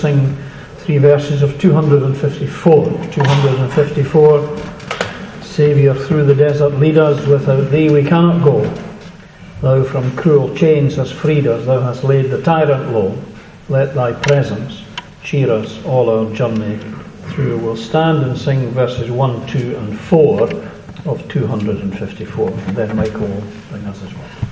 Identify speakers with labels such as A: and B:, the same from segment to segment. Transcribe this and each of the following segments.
A: sing three verses of 254. 254 Saviour, through the desert lead us, without thee we cannot go. Thou from cruel chains hast freed us, thou hast laid the tyrant low. Let thy presence cheer us all our journey through. We'll stand and sing verses 1, 2, and 4 of 254. And then Michael will bring us as well.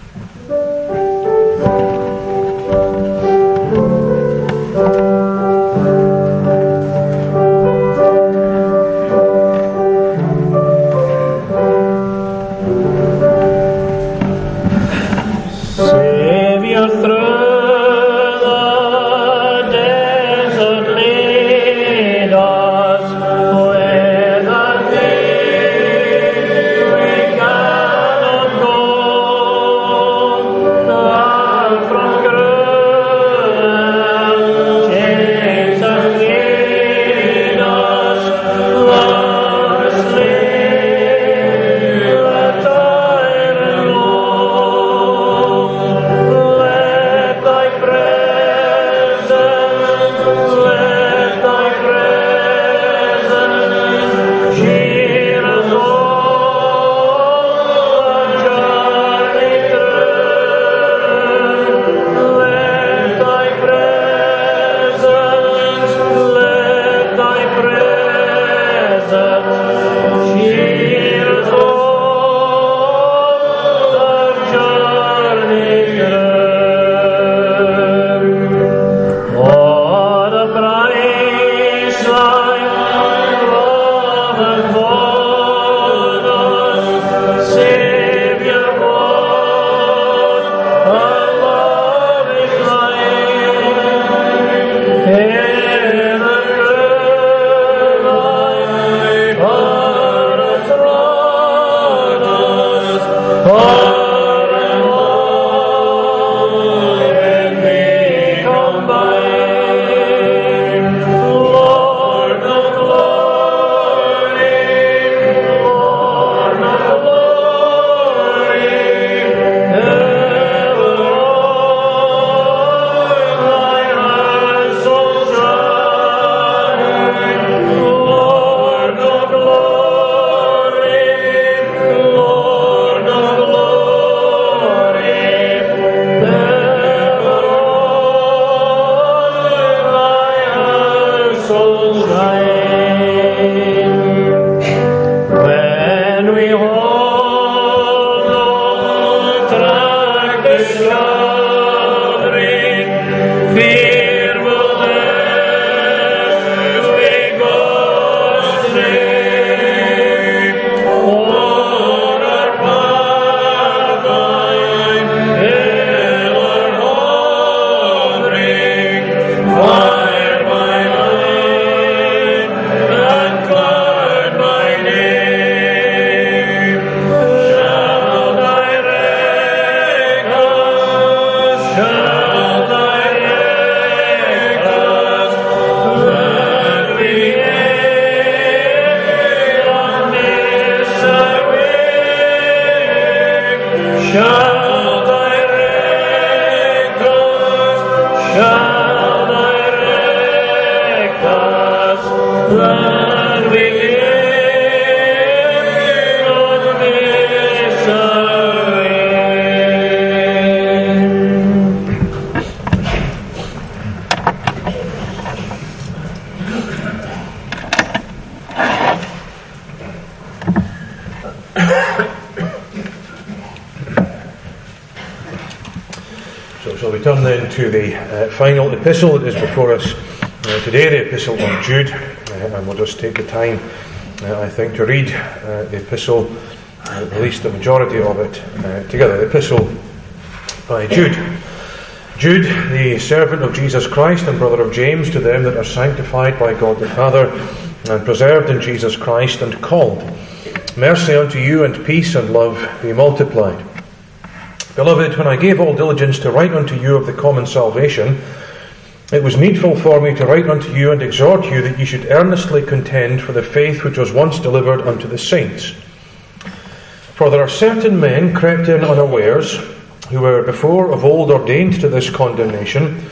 B: To final epistle that is before us uh, today, the epistle of Jude, uh, and we'll just take the time, uh, I think, to read uh, the epistle, uh, at least the majority of it, together. The epistle by Jude. Jude, the servant of Jesus Christ and brother of James, to them that are sanctified by God the Father and preserved in Jesus Christ and called. Mercy unto you and peace and love be multiplied. Beloved, when I gave all diligence to write unto you of the common salvation, it was needful for me to write unto you and exhort you that ye should earnestly contend for the faith which was once delivered unto the saints. For there are certain men crept in unawares, who were before of old ordained to this condemnation,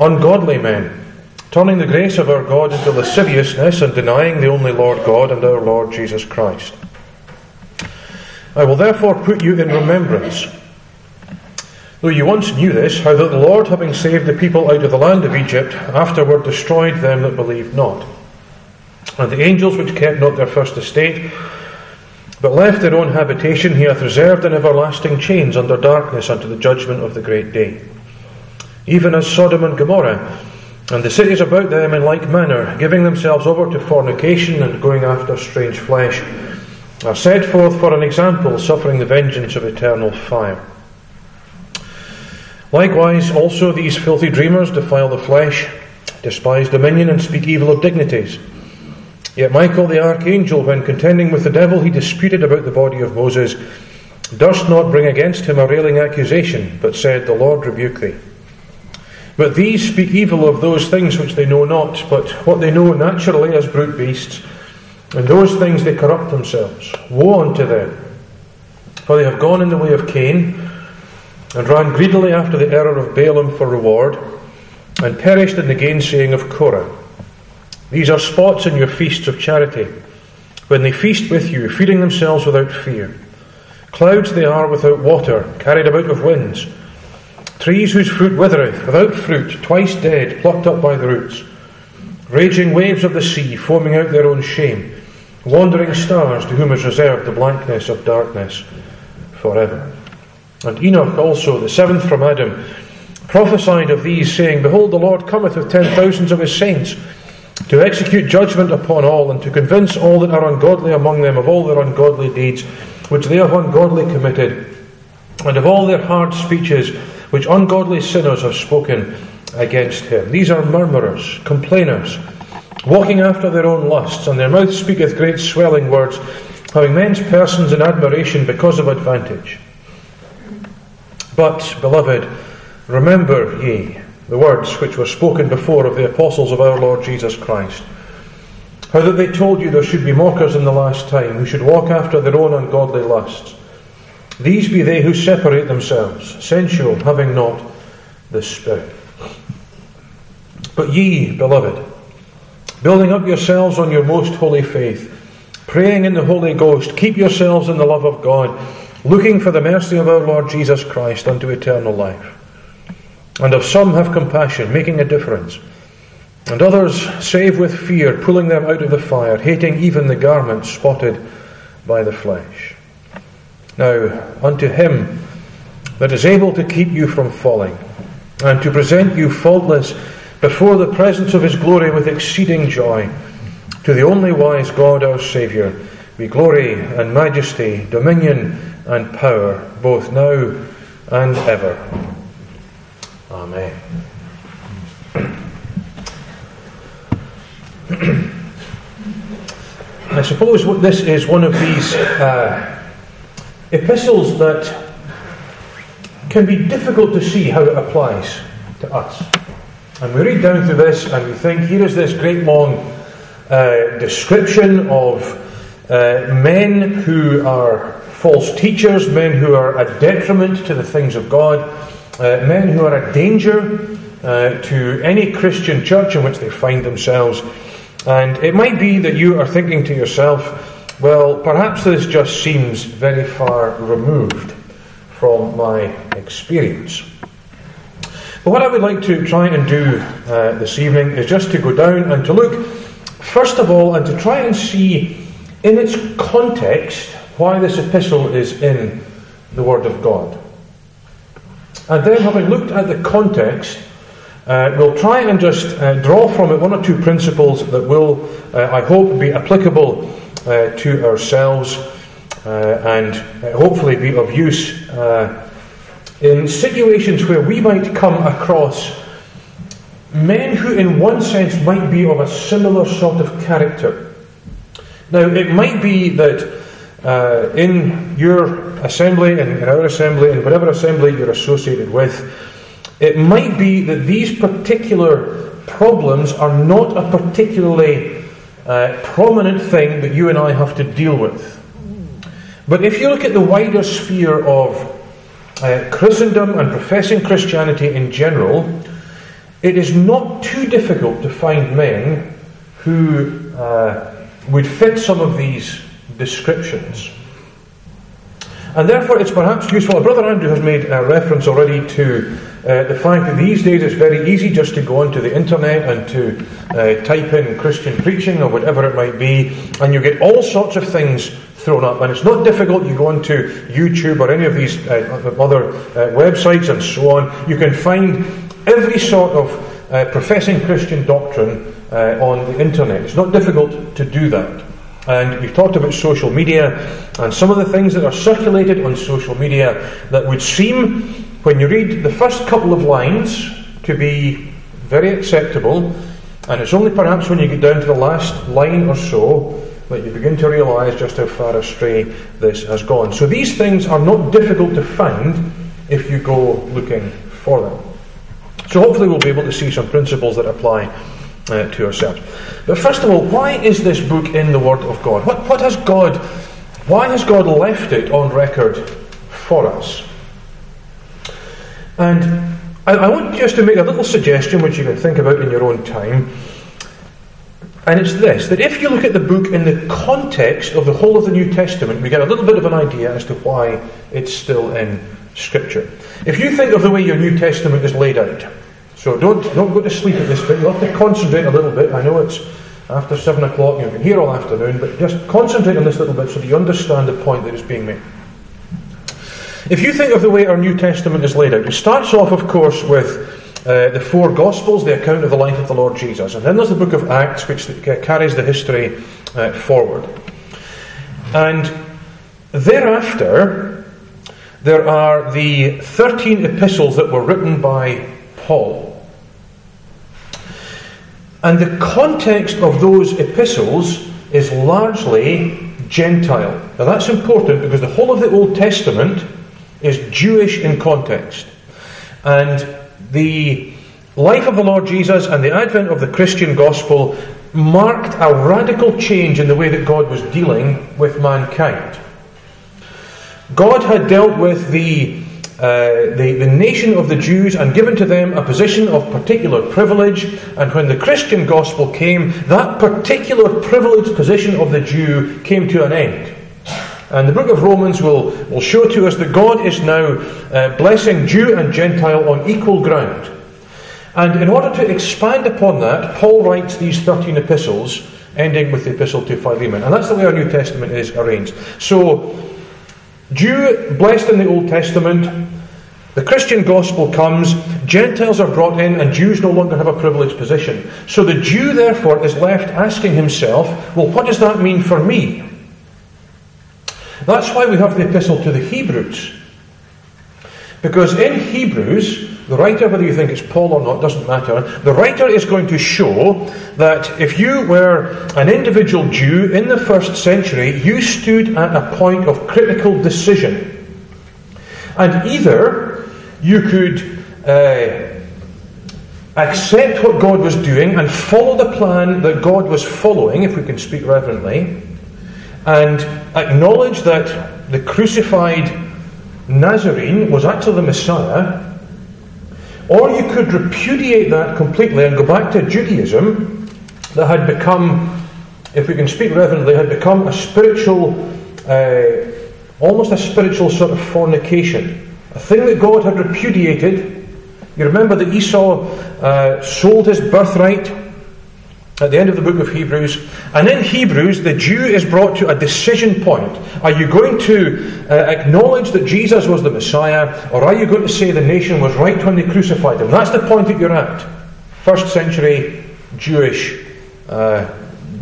B: ungodly men, turning the grace of our God into lasciviousness and denying the only Lord God and our Lord Jesus Christ. I will therefore put you in remembrance, though you once knew this, how that the Lord, having saved the people out of the land of Egypt, afterward destroyed them that believed not. And the angels which kept not their first estate, but left their own habitation, he hath reserved in everlasting chains under darkness unto the judgment of the great day. Even as Sodom and Gomorrah, and the cities about them in like manner, giving themselves over to fornication and going after strange flesh, are set forth for an example, suffering the vengeance of eternal fire. Likewise, also these filthy dreamers defile the flesh, despise dominion, and speak evil of dignities. Yet Michael the archangel, when contending with the devil, he disputed about the body of Moses, durst not bring against him a railing accusation, but said, The Lord rebuke thee. But these speak evil of those things which they know not, but what they know naturally as brute beasts, and those things they corrupt themselves. Woe unto them! For they have gone in the way of Cain, and ran greedily after the error of Balaam for reward, and perished in the gainsaying of Korah. These are spots in your feasts of charity, when they feast with you, feeding themselves without fear. Clouds they are without water, carried about of winds Trees whose fruit withereth, without fruit, twice dead, plucked up by the roots. Raging waves of the sea, foaming out their own shame. Wandering stars, to whom is reserved the blankness of darkness forever. And Enoch also, the seventh from Adam, prophesied of these, saying, Behold, the Lord cometh with ten thousands of his saints, to execute judgment upon all, and to convince all that are ungodly among them of all their ungodly deeds, which they have ungodly committed, and of all their hard speeches, which ungodly sinners have spoken against him. These are murmurers, complainers, walking after their own lusts, and their mouth speaketh great swelling words, having men's persons in admiration because of advantage. But, beloved, remember ye the words which were spoken before of the apostles of our Lord Jesus Christ. How that they told you there should be mockers in the last time, who should walk after their own ungodly lusts these be they who separate themselves, sensual, having not the Spirit. But ye, beloved, building up yourselves on your most holy faith, praying in the Holy Ghost, keep yourselves in the love of God, looking for the mercy of our Lord Jesus Christ unto eternal life. And of some have compassion, making a difference, and others save with fear, pulling them out of the fire, hating even the garment spotted by the flesh. Now, unto him that is able to keep you from falling, and to present you faultless before the presence of his glory with exceeding joy, to the only wise God our Saviour, be glory and majesty, dominion and power, both now and ever. Amen. I suppose this is one of these. Uh, epistles that can be difficult to see how it applies to us. And we read down through this and we think, here is this great long uh, description of uh, men who are false teachers, men who are a detriment to the things of God, uh, men who are a danger uh, to any Christian church in which they find themselves. And it might be that you are thinking to yourself, well, perhaps this just seems very far removed from my experience. But what I would like to try and do uh, this evening is just to go down and to look, first of all, and to try and see in its context why this epistle is in the Word of God. And then, having looked at the context, uh, we'll try and just uh, draw from it one or two principles that will, uh, I hope, be applicable uh, to ourselves uh, and uh, hopefully be of use in situations where we might come across men who, in one sense, might be of a similar sort of character. Now, it might be that uh, in your assembly, in, our assembly, in whatever assembly you're associated with, it might be that these particular problems are not a particularly uh, prominent thing that you and I have to deal with. But if you look at the wider sphere of uh, Christendom and professing Christianity in general, it is not too difficult to find men who uh, would fit some of these descriptions. And therefore, it's perhaps useful. Brother Andrew has made a reference already to uh, the fact that these days it's very easy just to go onto the internet and to uh, type in Christian preaching or whatever it might be, and you get all sorts of things thrown up. And it's not difficult. You go onto YouTube or any of these uh, other uh, websites and so on. You can find every sort of uh, professing Christian doctrine uh, on the internet. It's not difficult to do that. And we've talked about social media and some of the things that are circulated on social media that would seem, when you read the first couple of lines, to be very acceptable. And it's only perhaps when you get down to the last line or so that you begin to realise just how far astray this has gone. So these things are not difficult to find if you go looking for them. So hopefully we'll be able to see some principles that apply uh, to ourselves. But first of all, why is this book in the Word of God? What, what has God, why has God left it on record for us? And I, I want just to make a little suggestion which you can think about in your own time. And it's this that if you look at the book in the context of the whole of the New Testament, we get a little bit of an idea as to why it's still in Scripture. If you think of the way your New Testament is laid out, so don't, don't go to sleep at this bit. You'll have to concentrate a little bit. I know it's after 7 o'clock, you've been here all afternoon, but just concentrate on this little bit so that you understand the point that is being made. If you think of the way our New Testament is laid out, it starts off, of course, with uh, the four Gospels, the account of the life of the Lord Jesus. And then there's the book of Acts, which uh, carries the history uh, forward. And thereafter, there are the 13 epistles that were written by Paul. And the context of those epistles is largely Gentile. Now that's important because the whole of the Old Testament is Jewish in context. And the life of the Lord Jesus and the advent of the Christian gospel marked a radical change in the way that God was dealing with mankind. God had dealt with the uh, the, the nation of the Jews and given to them a position of particular privilege. And when the Christian gospel came, that particular privileged position of the Jew came to an end. And the book of Romans will, will show to us that God is now uh, blessing Jew and Gentile on equal ground. And in order to expand upon that, Paul writes these 13 epistles, ending with the epistle to Philemon. And that's the way our New Testament is arranged. So, Jew blessed in the Old Testament, the Christian gospel comes, Gentiles are brought in, and Jews no longer have a privileged position. So the Jew, therefore, is left asking himself, well, what does that mean for me? That's why we have the epistle to the Hebrews. Because in Hebrews, the writer, whether you think it's Paul or not, doesn't matter, the writer is going to show that if you were an individual Jew in the first century, you stood at a point of critical decision. And either you could uh, accept what God was doing and follow the plan that God was following, if we can speak reverently, and acknowledge that the crucified Nazarene was actually the Messiah, or you could repudiate that completely and go back to Judaism that had become, if we can speak reverently, had become a spiritual, uh, almost a spiritual sort of fornication. A thing that God had repudiated. You remember that Esau uh, sold his birthright at the end of the book of Hebrews. And in Hebrews, the Jew is brought to a decision point. Are you going to uh, acknowledge that Jesus was the Messiah, or are you going to say the nation was right when they crucified him? That's the point that you're at. First century Jewish uh,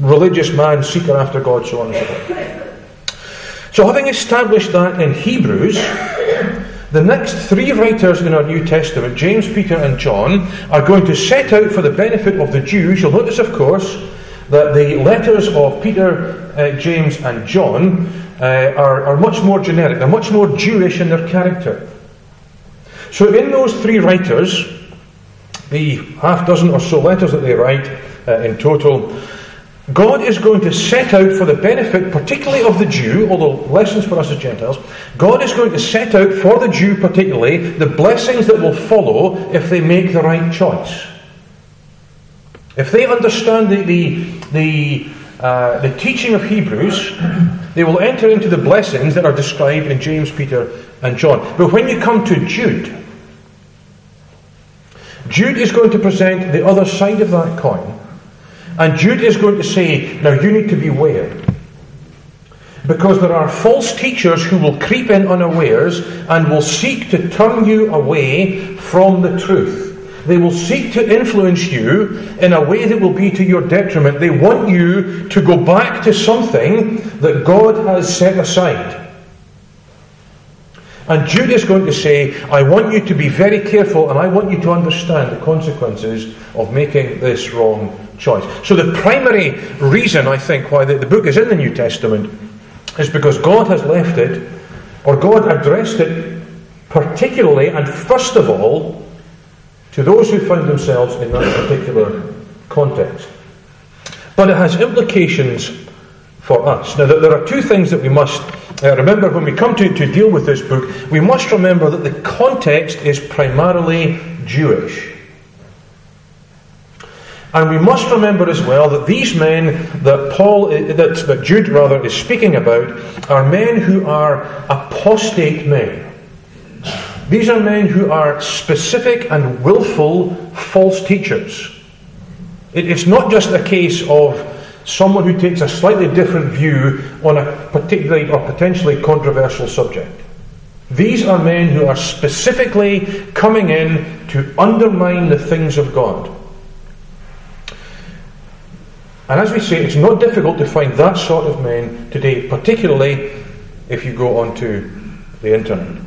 B: religious man, seeker after God, so on and so forth. So, having established that in Hebrews, the next three writers in our New Testament, James, Peter, and John, are going to set out for the benefit of the Jews. You'll notice, of course, that the letters of Peter, uh, James, and John uh, are, are much more generic. They're much more Jewish in their character. So, in those three writers, the half dozen or so letters that they write uh, in total, God is going to set out for the benefit, particularly of the Jew, although lessons for us as Gentiles, God is going to set out for the Jew particularly the blessings that will follow if they make the right choice. if they understand the, the, the, uh, the teaching of Hebrews, they will enter into the blessings that are described in James, Peter, and John. But when you come to Jude, Jude is going to present the other side of that coin. And Jude is going to say, now you need to beware. Because there are false teachers who will creep in unawares and will seek to turn you away from the truth. They will seek to influence you in a way that will be to your detriment. They want you to go back to something that God has set aside. And Jude is going to say, I want you to be very careful and I want you to understand the consequences of making this wrong choice. So, the primary reason, I think, why the, the book is in the New Testament is because God has left it, or God addressed it particularly and first of all to those who find themselves in that particular context. But it has implications for us. Now, there are two things that we must uh, remember when we come to, to deal with this book. We must remember that the context is primarily Jewish. And we must remember as well that these men that Paul, that, that Jude rather, is speaking about are men who are apostate men. These are men who are specific and willful false teachers. it's not just a case of someone who takes a slightly different view on a particularly or potentially controversial subject. These are men who are specifically coming in to undermine the things of God. And as we say, it's not difficult to find that sort of men today, particularly if you go onto the internet.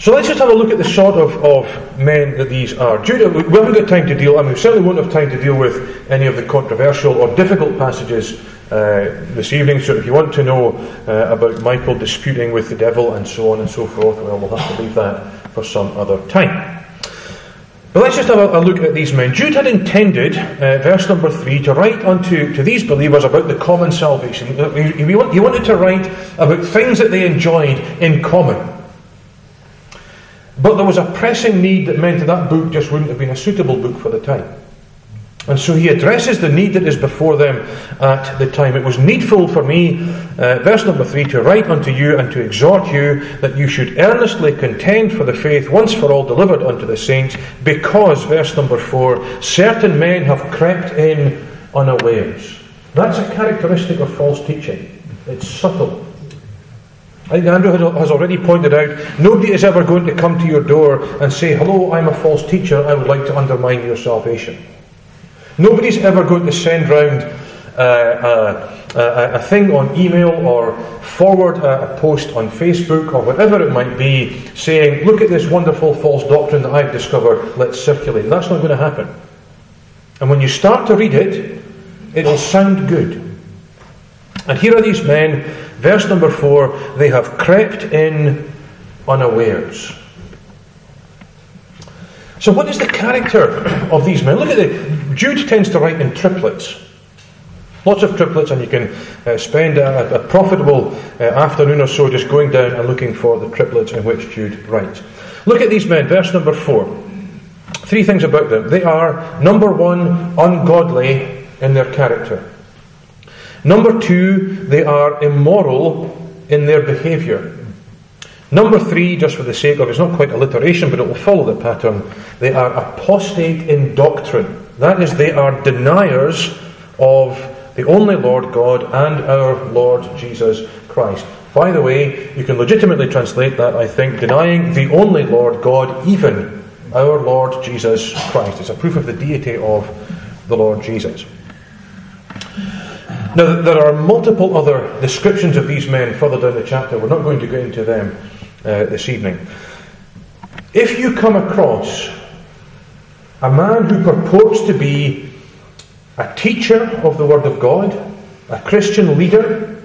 B: So let's just have a look at the sort of, of men that these are. Judah, we haven't got time to deal, and we certainly won't have time to deal with any of the controversial or difficult passages uh, this evening. So if you want to know uh, about Michael disputing with the devil and so on and so forth, well, we'll have to leave that for some other time. But let's just have a, a look at these men. Jude had intended, uh, verse number three, to write unto to these believers about the common salvation. He, he wanted to write about things that they enjoyed in common. But there was a pressing need that meant that that book just wouldn't have been a suitable book for the time. And so he addresses the need that is before them at the time. It was needful for me, uh, verse number three, to write unto you and to exhort you that you should earnestly contend for the faith once for all delivered unto the saints, because, verse number four, certain men have crept in unawares. That's a characteristic of false teaching. It's subtle. I think Andrew has already pointed out nobody is ever going to come to your door and say, Hello, I'm a false teacher, I would like to undermine your salvation. Nobody's ever going to send round uh, uh, a, a, thing on email or forward a, a post on Facebook or whatever it might be saying, Look at this wonderful false doctrine that I've discovered, let's circulate. That's not going to happen. And when you start to read it, it'll sound good. And here are these men Verse number four, they have crept in unawares. So, what is the character of these men? Look at the Jude tends to write in triplets. Lots of triplets, and you can uh, spend a, a profitable uh, afternoon or so just going down and looking for the triplets in which Jude writes. Look at these men, verse number four. Three things about them. They are, number one, ungodly in their character. Number two, they are immoral in their behaviour. Number three, just for the sake of it's not quite alliteration, but it will follow the pattern, they are apostate in doctrine. That is, they are deniers of the only Lord God and our Lord Jesus Christ. By the way, you can legitimately translate that, I think, denying the only Lord God, even our Lord Jesus Christ. It's a proof of the deity of the Lord Jesus. Now, there are multiple other descriptions of these men further down the chapter. We're not going to go into them uh, this evening. If you come across a man who purports to be a teacher of the Word of God, a Christian leader,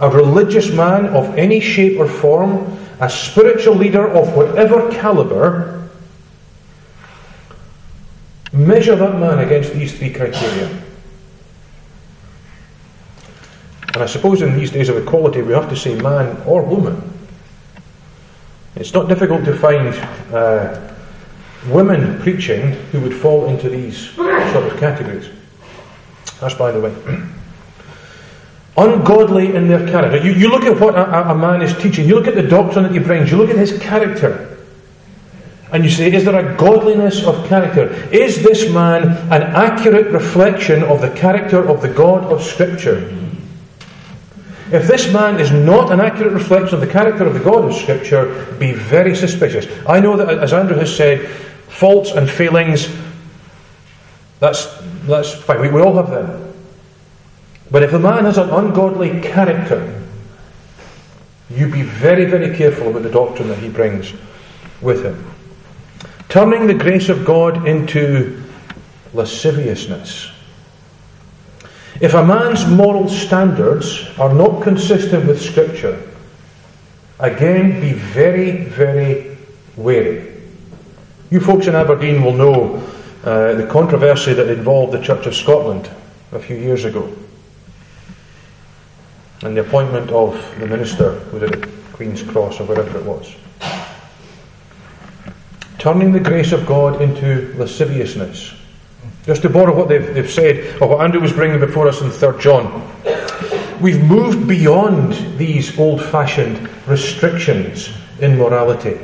B: a religious man of any shape or form, a spiritual leader of whatever caliber, measure that man against these three criteria. And I suppose in these days of equality, we have to say man or woman. It's not difficult to find uh, women preaching who would fall into these sort of categories. That's by the way. Ungodly in their character. You, you look at what a, a man is teaching, you look at the doctrine that he brings, you look at his character. And you say, is there a godliness of character? Is this man an accurate reflection of the character of the God of Scripture? If this man is not an accurate reflection of the character of the God of Scripture, be very suspicious. I know that, as Andrew has said, faults and failings, that's, that's fine. We, we all have them. But if a man has an ungodly character, you be very, very careful about the doctrine that he brings with him. Turning the grace of God into lasciviousness. If a man's moral standards are not consistent with Scripture, again be very, very wary. You folks in Aberdeen will know uh, the controversy that involved the Church of Scotland a few years ago and the appointment of the minister did it Queen's Cross or wherever it was. Turning the grace of God into lasciviousness. Just to borrow what they've, they've said, or what Andrew was bringing before us in 3 John. We've moved beyond these old fashioned restrictions in morality.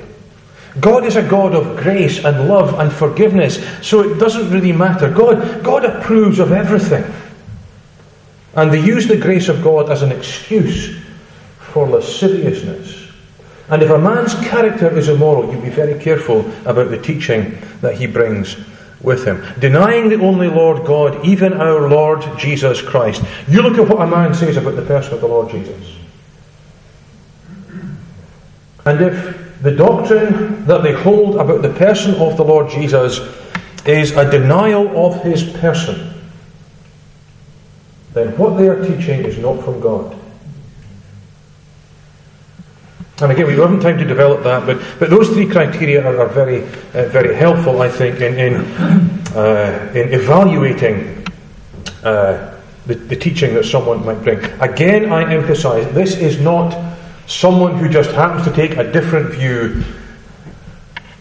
B: God is a God of grace and love and forgiveness, so it doesn't really matter. God, God approves of everything. And they use the grace of God as an excuse for lasciviousness. And if a man's character is immoral, you'd be very careful about the teaching that he brings with him. Denying the only Lord God, even our Lord Jesus Christ. You look at what a man says about the person of the Lord Jesus. And if the doctrine that they hold about the person of the Lord Jesus is a denial of his person, then what they are teaching is not from God. And again, we don't have time to develop that, but, but those three criteria are, are very, uh, very helpful, I think, in, in, uh, in evaluating uh, the, the teaching that someone might bring. Again, I emphasize this is not someone who just happens to take a different view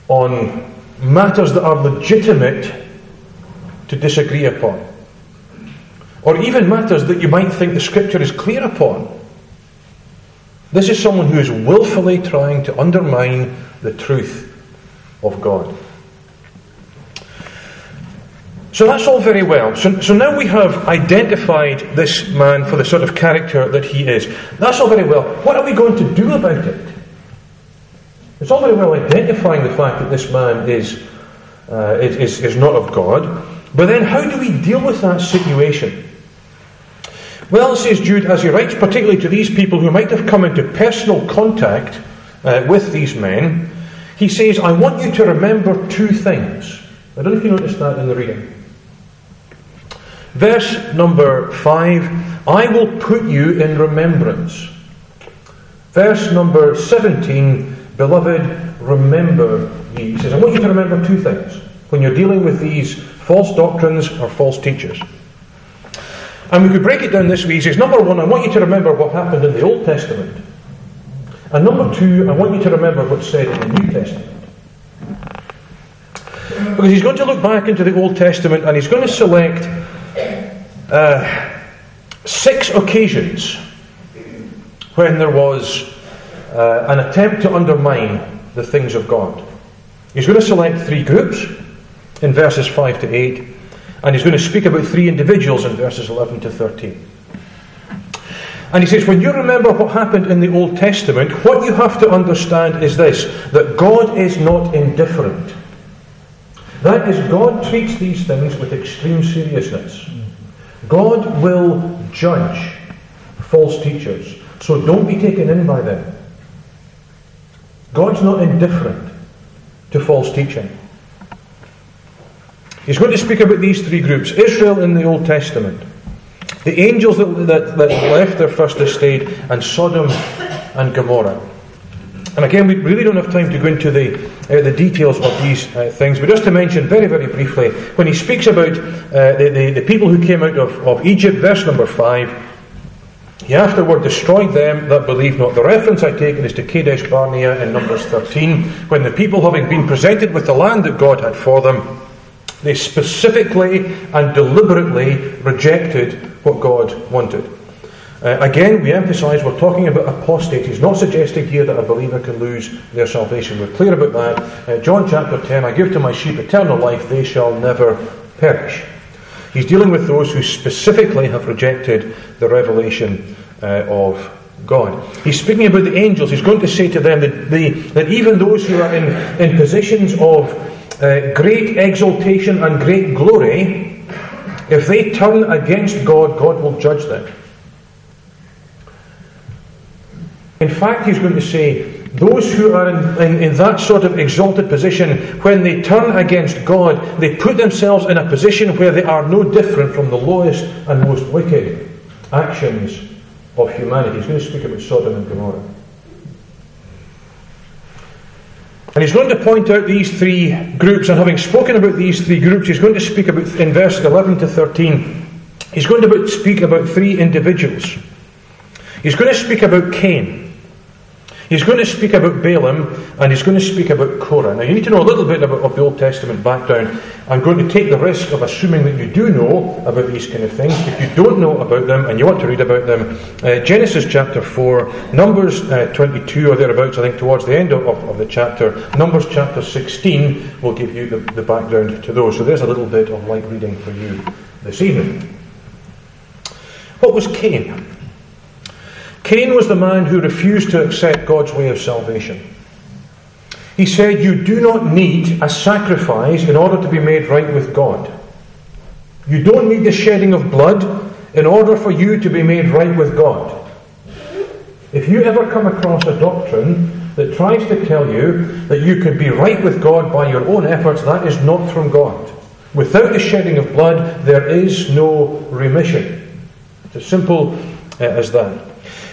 B: on matters that are legitimate to disagree upon, or even matters that you might think the Scripture is clear upon. This is someone who is willfully trying to undermine the truth of God. So that's all very well. So, so now we have identified this man for the sort of character that he is. That's all very well. What are we going to do about it? It's all very well identifying the fact that this man is, uh, is, is not of God, but then how do we deal with that situation? Well, says Jude, as he writes particularly to these people who might have come into personal contact uh, with these men, he says, I want you to remember two things. I don't know if you noticed that in the reading. Verse number 5 I will put you in remembrance. Verse number 17 Beloved, remember. He says, I want you to remember two things when you're dealing with these false doctrines or false teachers. And we could break it down this way. He says, number one, I want you to remember what happened in the Old Testament. And number two, I want you to remember what's said in the New Testament. Because he's going to look back into the Old Testament and he's going to select uh, six occasions when there was uh, an attempt to undermine the things of God. He's going to select three groups in verses 5 to 8. And he's going to speak about three individuals in verses 11 to 13. And he says, when you remember what happened in the Old Testament, what you have to understand is this that God is not indifferent. That is, God treats these things with extreme seriousness. God will judge false teachers, so don't be taken in by them. God's not indifferent to false teaching. He's going to speak about these three groups Israel in the Old Testament, the angels that, that, that left their first estate, and Sodom and Gomorrah. And again, we really don't have time to go into the, uh, the details of these uh, things, but just to mention very, very briefly, when he speaks about uh, the, the, the, people who came out of, of Egypt, verse number 5, He afterward destroyed them that believed not. The reference I take is to Kadesh Barnea in Numbers 13, when the people, having been presented with the land that God had for them, they specifically and deliberately rejected what God wanted. Uh, again, we emphasise we're talking about apostate. He's not suggesting here that a believer can lose their salvation. We're clear about that. Uh, John chapter 10 I give to my sheep eternal life, they shall never perish. He's dealing with those who specifically have rejected the revelation uh, of God. He's speaking about the angels. He's going to say to them that, they, that even those who are in, in positions of uh, great exaltation and great glory, if they turn against God, God will judge them. In fact, he's going to say, those who are in, in, in, that sort of exalted position, when they turn against God, they put themselves in a position where they are no different from the lowest and most wicked actions of humanity. He's going to speak about Sodom and Gomorrah. And he's going to point out these three groups, and having spoken about these three groups, he's going to speak about, in verses 11 to 13, he's going to speak about three individuals. He's going to speak about Cain. He's going to speak about Balaam and he's going to speak about Korah. Now, you need to know a little bit about, of the Old Testament background. I'm going to take the risk of assuming that you do know about these kind of things. If you don't know about them and you want to read about them, uh, Genesis chapter 4, Numbers uh, 22 or thereabouts, I think, towards the end of, of, of, the chapter, Numbers chapter 16 will give you the, the background to those. So there's a little bit of light reading for you this evening. What was Cain? Cain was the man who refused to accept God's way of salvation. He said, You do not need a sacrifice in order to be made right with God. You don't need the shedding of blood in order for you to be made right with God. If you ever come across a doctrine that tries to tell you that you can be right with God by your own efforts, that is not from God. Without the shedding of blood, there is no remission. It's as simple uh, as that.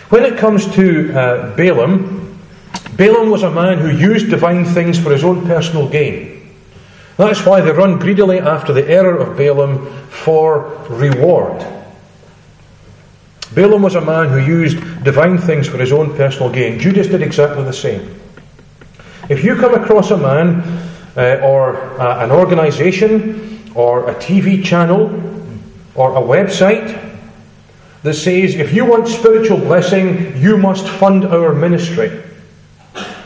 B: When it comes to uh, Balaam, Balaam was a man who used divine things for his own personal gain. That's why they run greedily after the error of Balaam for reward. Balaam was a man who used divine things for his own personal gain. Judas did exactly the same. If you come across a man uh, or uh, an organization or a TV channel or a website that says if you want spiritual blessing, you must fund our ministry.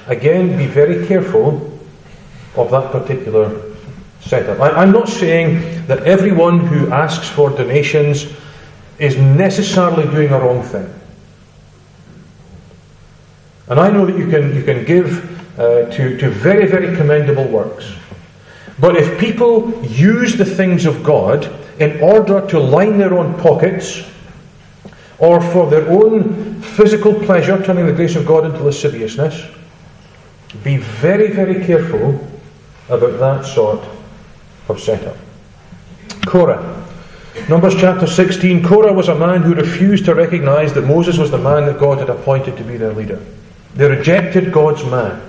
B: Again, be very careful of that particular setup. I, am not saying that everyone who asks for donations is necessarily doing a wrong thing. And I know that you can, you can give uh, to, to very, very commendable works. But if people use the things of God in order to line their own pockets, or for their own physical pleasure, turning the grace of God into lasciviousness, be very, very careful about that sort of setup. Korah. Numbers chapter 16 Korah was a man who refused to recognize that Moses was the man that God had appointed to be their leader. They rejected God's man.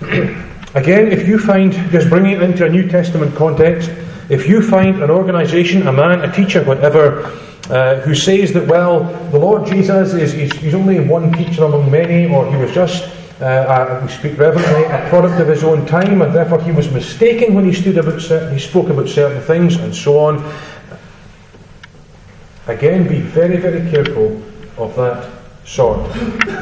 B: Again, if you find, just bringing it into a New Testament context, if you find an organization, a man, a teacher, whatever, uh, who says that, well, the Lord Jesus is he's, he's only one teacher among many, or he was just, uh, we speak reverently, a product of his own time, and therefore he was mistaken when he stood about certain, he spoke about certain things, and so on. Again, be very, very careful of that sort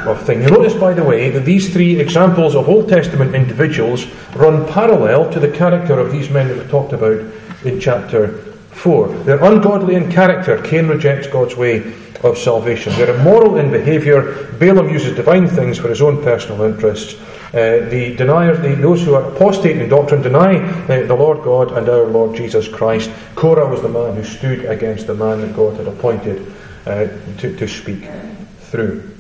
B: of thing. You notice, by the way, that these three examples of Old Testament individuals run parallel to the character of these men that we talked about in chapter 4. They're ungodly in character. Cain rejects God's way of salvation. They're immoral in behaviour. Balaam uses divine things for his own personal interests. Uh, the deniers, the, those who are apostate in doctrine, deny uh, the Lord God and our Lord Jesus Christ. Korah was the man who stood against the man that God had appointed uh, to, to speak through.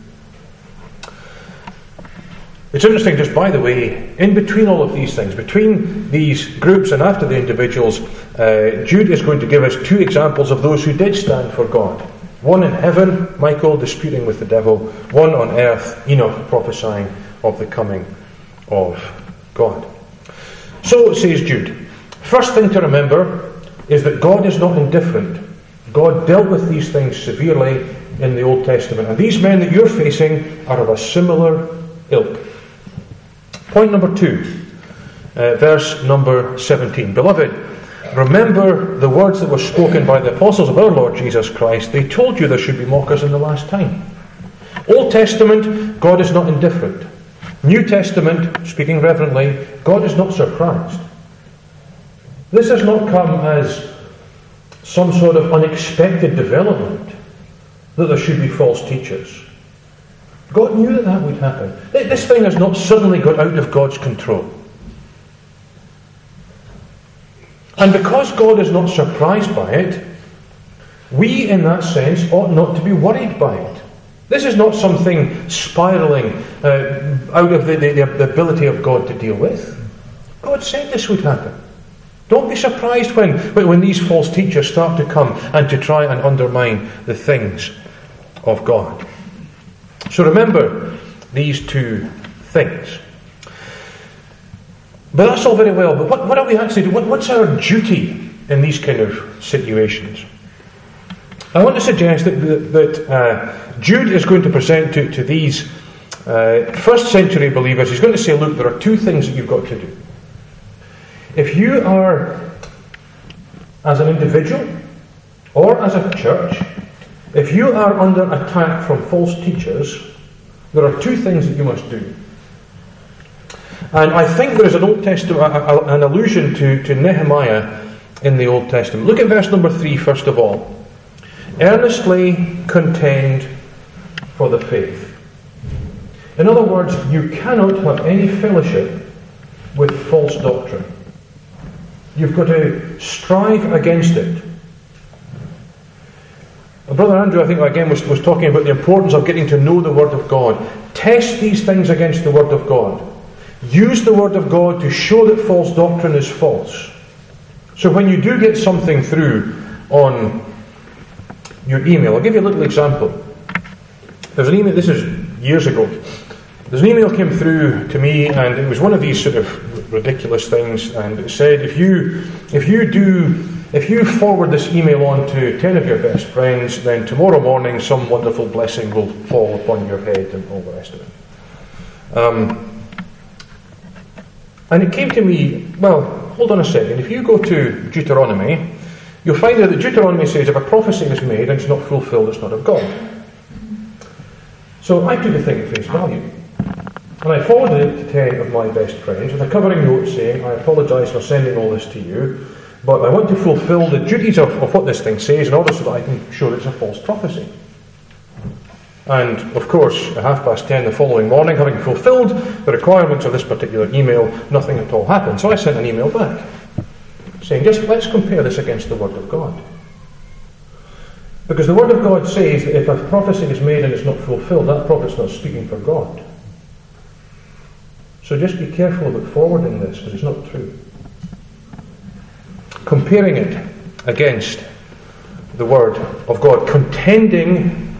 B: It's interesting, just by the way, in between all of these things, between these groups and after the individuals, uh, Jude is going to give us two examples of those who did stand for God. One in heaven, Michael disputing with the devil, one on earth, Enoch prophesying of the coming of God. So says Jude. First thing to remember is that God is not indifferent. God dealt with these things severely in the Old Testament. And these men that you're facing are of a similar ilk. Point number two, uh, verse number 17. Beloved, remember the words that were spoken by the apostles of our Lord Jesus Christ. They told you there should be mockers in the last time. Old Testament, God is not indifferent. New Testament, speaking reverently, God is not surprised. This has not come as some sort of unexpected development that there should be false teachers. God knew that that would happen. This thing has not suddenly got out of God's control. And because God is not surprised by it, we, in that sense, ought not to be worried by it. This is not something spiraling uh, out of the, the, the ability of God to deal with. God said this would happen. Don't be surprised when, when these false teachers start to come and to try and undermine the things of God. So remember these two things. But that's all very well, but what, what are we actually doing? What, what's our duty in these kind of situations? I want to suggest that, that uh, Jude is going to present to, to these uh, first century believers, he's going to say, look, there are two things that you've got to do. If you are, as an individual or as a church, if you are under attack from false teachers, there are two things that you must do. And I think there is an Old Testament, an allusion to, to Nehemiah in the Old Testament. Look at verse number three, first of all. Earnestly contend for the faith. In other words, you cannot have any fellowship with false doctrine. You've got to strive against it. Brother Andrew, I think, again, was, was talking about the importance of getting to know the Word of God. Test these things against the Word of God. Use the Word of God to show that false doctrine is false. So when you do get something through on your email, I'll give you a little example. There's an email, this is years ago. There's an email came through to me, and it was one of these sort of ridiculous things, and it said if you if you do if you forward this email on to ten of your best friends, then tomorrow morning some wonderful blessing will fall upon your head and all the rest of it. Um, and it came to me, well, hold on a second. If you go to Deuteronomy, you'll find that Deuteronomy says if a prophecy is made and it's not fulfilled, it's not of God. So I took the thing at face value. And I forwarded it to 10 of my best friends with a covering note saying, I apologise for sending all this to you, but I want to fulfil the duties of, of what this thing says in order so that I can show it's a false prophecy. And of course, at half past ten the following morning, having fulfilled the requirements of this particular email, nothing at all happened. So I sent an email back saying, just let's compare this against the Word of God. Because the Word of God says that if a prophecy is made and it's not fulfilled, that prophet's not speaking for God. So just be careful about forwarding this because it's not true. Comparing it against the Word of God, contending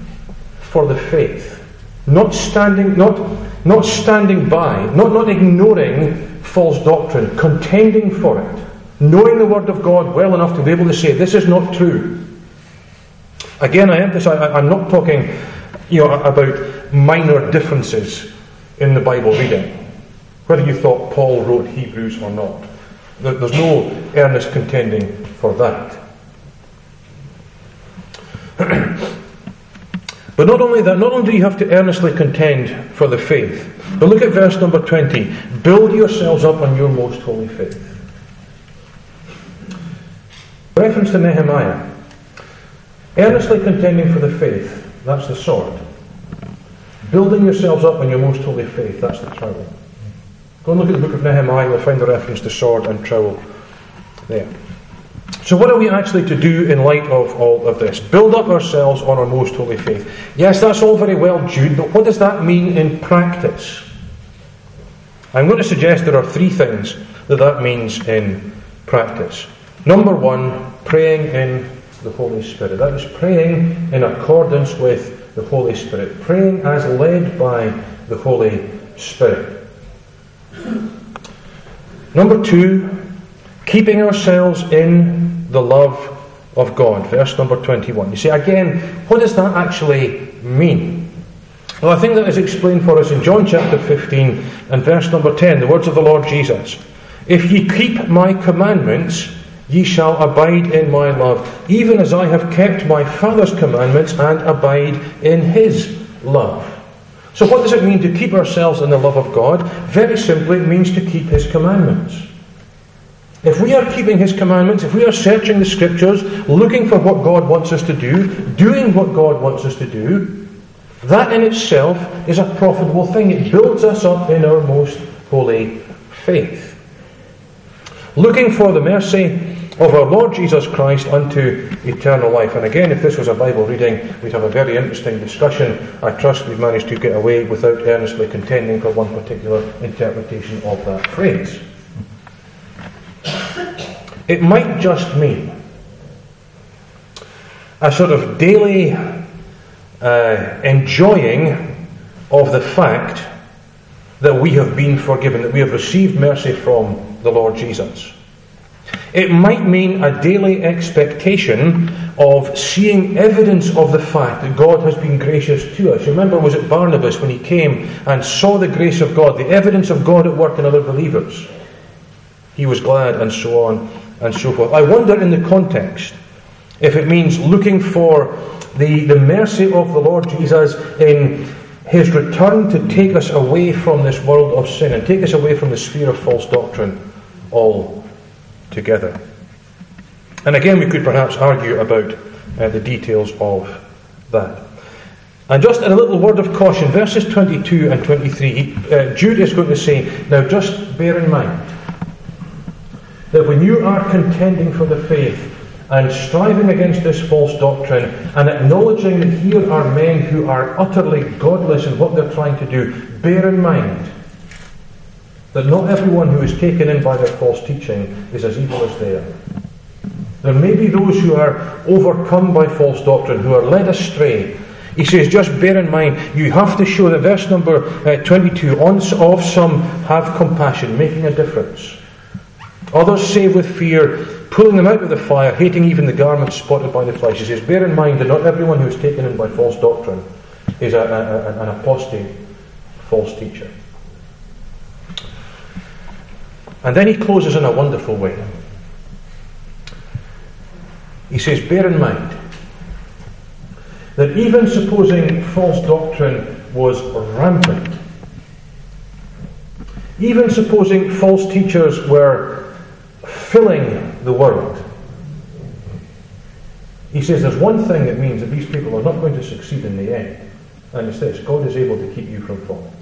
B: for the faith, not standing, not, not standing by, not, not ignoring false doctrine, contending for it, knowing the Word of God well enough to be able to say, this is not true. Again, I emphasize, I, I'm not talking you know, about minor differences in the Bible reading whether you thought Paul wrote Hebrews or not. There's no earnest contending for that. but not only that, not only do you have to earnestly contend for the faith, but look at verse number 20. Build yourselves up on your most holy faith. Reference to Nehemiah. Earnestly contending for the faith, that's the sword. Building yourselves up on your most holy faith, that's the trowel. Go and look at the book of Nehemiah, you'll find the reference to sword and trowel there. So, what are we actually to do in light of all of this? Build up ourselves on our most holy faith. Yes, that's all very well, Jude, but what does that mean in practice? I'm going to suggest there are three things that that means in practice. Number one, praying in the Holy Spirit. That is praying in accordance with the Holy Spirit, praying as led by the Holy Spirit. Number two, keeping ourselves in the love of God. Verse number 21. You see, again, what does that actually mean? Well, I think that is explained for us in John chapter 15 and verse number 10, the words of the Lord Jesus. If ye keep my commandments, ye shall abide in my love, even as I have kept my Father's commandments and abide in his love. So, what does it mean to keep ourselves in the love of God? Very simply, it means to keep his commandments. If we are keeping His commandments, if we are searching the Scriptures, looking for what God wants us to do, doing what God wants us to do, that in itself is a profitable thing. It builds us up in our most holy faith. Looking for the mercy of our Lord Jesus Christ unto eternal life. And again, if this was a Bible reading, we'd have a very interesting discussion. I trust we've managed to get away without earnestly contending for one particular interpretation of that phrase. It might just mean a sort of daily uh, enjoying of the fact that we have been forgiven, that we have received mercy from the Lord Jesus. It might mean a daily expectation of seeing evidence of the fact that God has been gracious to us. Remember, was it Barnabas when he came and saw the grace of God, the evidence of God at work in other believers? He was glad, and so on and so forth. I wonder in the context if it means looking for the, the mercy of the Lord Jesus in his return to take us away from this world of sin and take us away from the sphere of false doctrine altogether. And again, we could perhaps argue about uh, the details of that. And just in a little word of caution, verses 22 and 23, uh, Jude is going to say, now just bear in mind that when you are contending for the faith and striving against this false doctrine and acknowledging that here are men who are utterly godless in what they're trying to do, bear in mind that not everyone who is taken in by their false teaching is as evil as they are. There may be those who are overcome by false doctrine, who are led astray. He says, just bear in mind, you have to show that verse number uh, 22, of some have compassion, making a difference. Others save with fear, pulling them out of the fire, hating even the garments spotted by the flesh. He says, Bear in mind that not everyone who is taken in by false doctrine is a, a, an apostate false teacher. And then he closes in a wonderful way. He says, Bear in mind that even supposing false doctrine was rampant, even supposing false teachers were filling the world. He says there's one thing that means that these people are not going to succeed in the end, and it's this God is able to keep you from falling.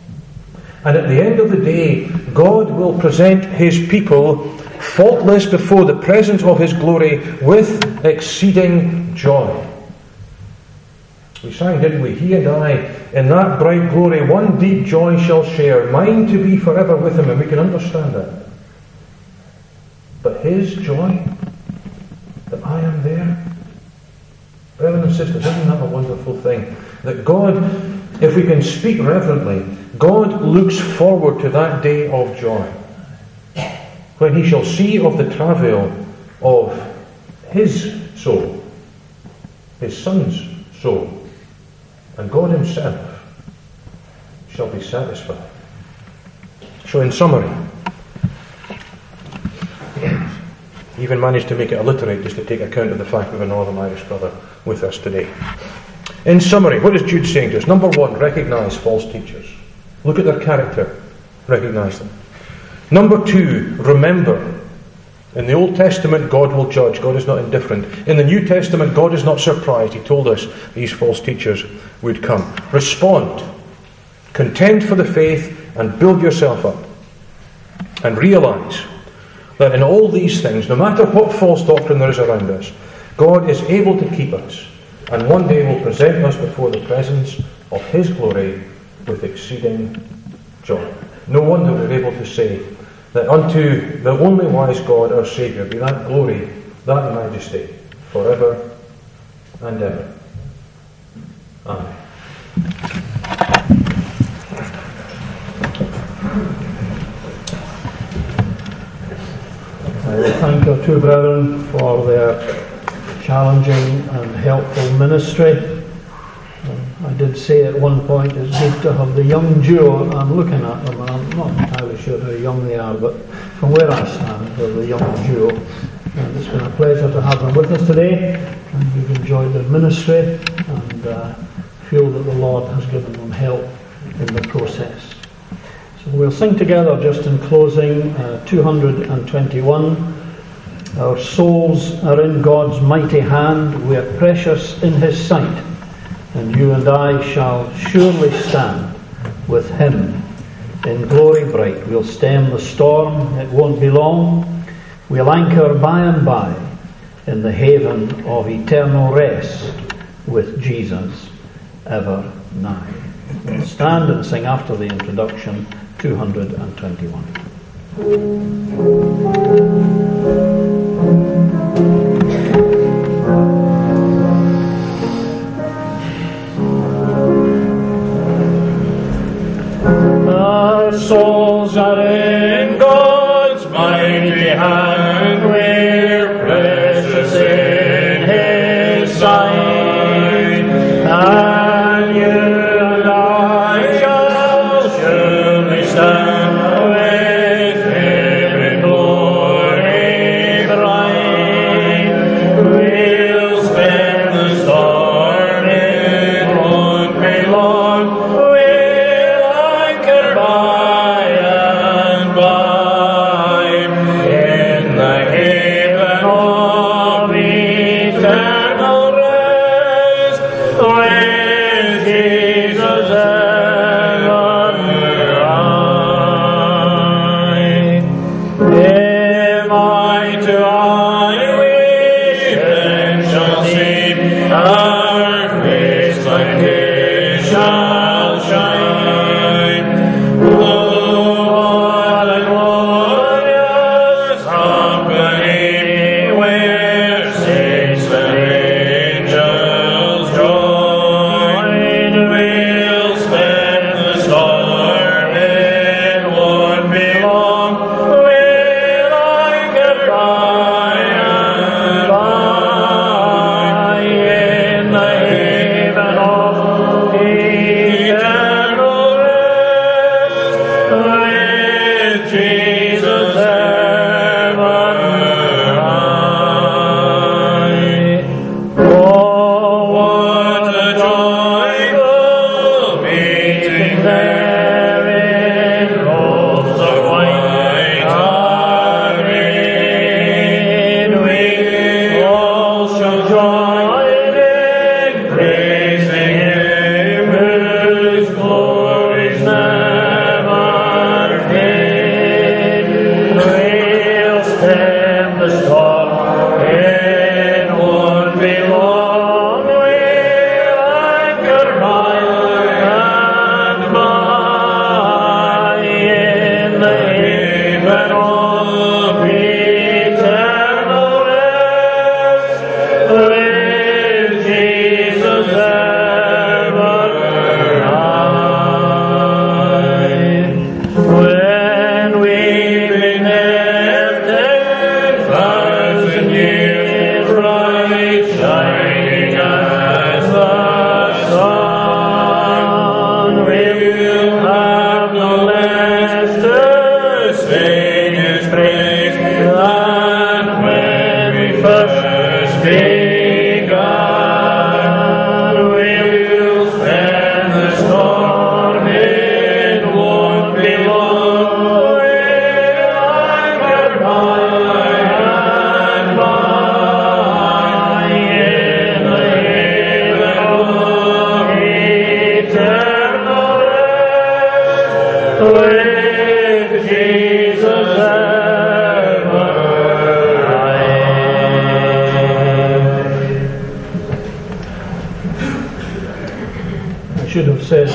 B: And at the end of the day, God will present his people faultless before the presence of his glory with exceeding joy. We sang, didn't we? He and I, in that bright glory, one deep joy shall share, mine to be forever with him, and we can understand that. But His joy, that I am there. Brothers and sisters, isn't that a wonderful thing? That God, if we can speak reverently, God looks forward to that day of joy. When He shall see of the travail of His soul, His Son's soul, and God Himself shall be satisfied. So, in summary, even managed to make it alliterate just to take account of the fact we have a Northern Irish brother with us today. In summary, what is Jude saying to us? Number one, recognize false teachers. Look at their character, recognize them. Number two, remember. In the Old Testament, God will judge. God is not indifferent. In the New Testament, God is not surprised. He told us these false teachers would come. Respond. Contend for the faith and build yourself up. And realize that in all these things, no matter what false doctrine there is around us, God is able to keep us, and one day will present us before the presence of His glory with exceeding joy. No wonder we're able to say that unto the only wise God, our Saviour, be that glory, that majesty, forever and ever. Amen. I will thank our two brethren for their
A: challenging and helpful ministry. Say at one point it's good to have the young duo. I'm looking at them and I'm not entirely sure how young they are, but from where I stand, they're the young duo. And it's been a pleasure to have them with us today, and we've enjoyed their ministry and uh, feel that the Lord has given them help in the process. So we'll sing together just in closing uh, 221. Our souls are in God's mighty hand, we are precious in His sight, and you and I shall surely stand with Him in glory bright. We'll stem the storm, it won't be long. We'll anchor by and by in the haven of eternal rest with Jesus ever nigh. We'll stand and sing after the introduction 221.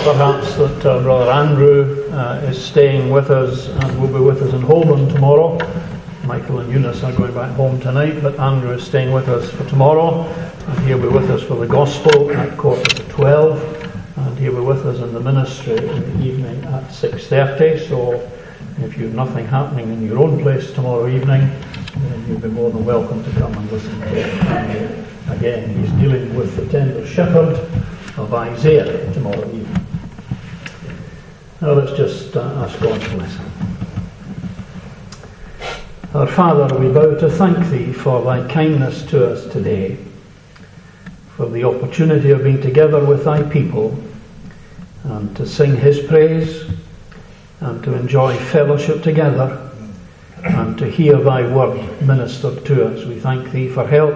A: Perhaps that uh, Brother Andrew uh, is staying with us and will be with us in Holborn tomorrow. Michael and Eunice are going back home tonight, but Andrew is staying with us for tomorrow, and he'll be with us for the gospel at quarter to twelve, and he'll be with us in the ministry in the evening at six thirty. So, if you've nothing happening in your own place tomorrow evening, then you'll be more than welcome to come and listen to Andrew
C: again, he's dealing with the tender shepherd of Isaiah tomorrow evening. Now let's ask God's blessing. Our Father, we bow to thank Thee for Thy kindness to us today, for the opportunity of being together with Thy people and to sing His praise and to enjoy fellowship together and to hear Thy word ministered to us. We thank Thee for help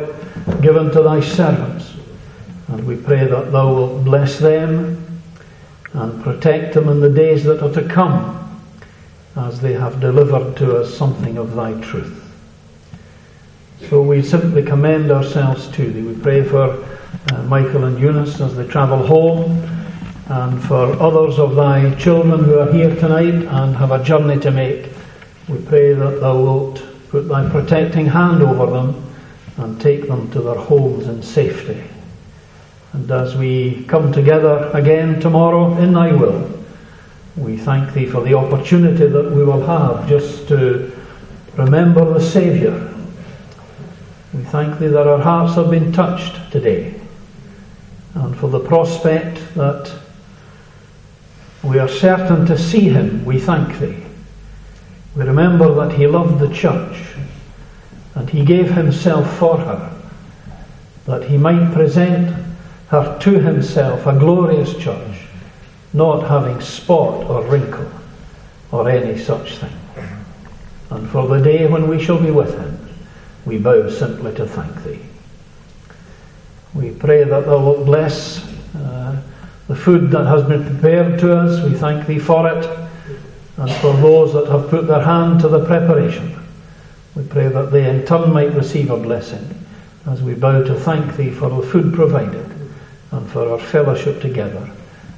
C: given to Thy servants and we pray that Thou wilt bless them and protect them in the days that are to come as they have delivered to us something of thy truth. So we simply commend ourselves to thee. We pray for uh, Michael and Eunice as they travel home, and for others of thy children who are here tonight and have a journey to make. We pray that thou wilt put thy protecting hand over them and take them to their homes in safety. And as we come together again tomorrow in thy will, we thank Thee for the opportunity that we will have just to remember the Saviour. We thank Thee that our hearts have been touched today and for the prospect that we are certain to see Him. We thank Thee. We remember that He loved the church and He gave Himself for her that He might present her to Himself, a glorious church not having spot or wrinkle or any such thing. And for the day when we shall be with him, we bow simply to thank thee. We pray that thou wilt bless uh, the food that has been prepared to us. We thank thee for it. And for those that have put their hand to the preparation, we pray that they in turn might receive a blessing as we bow to thank thee for the food provided and for our fellowship together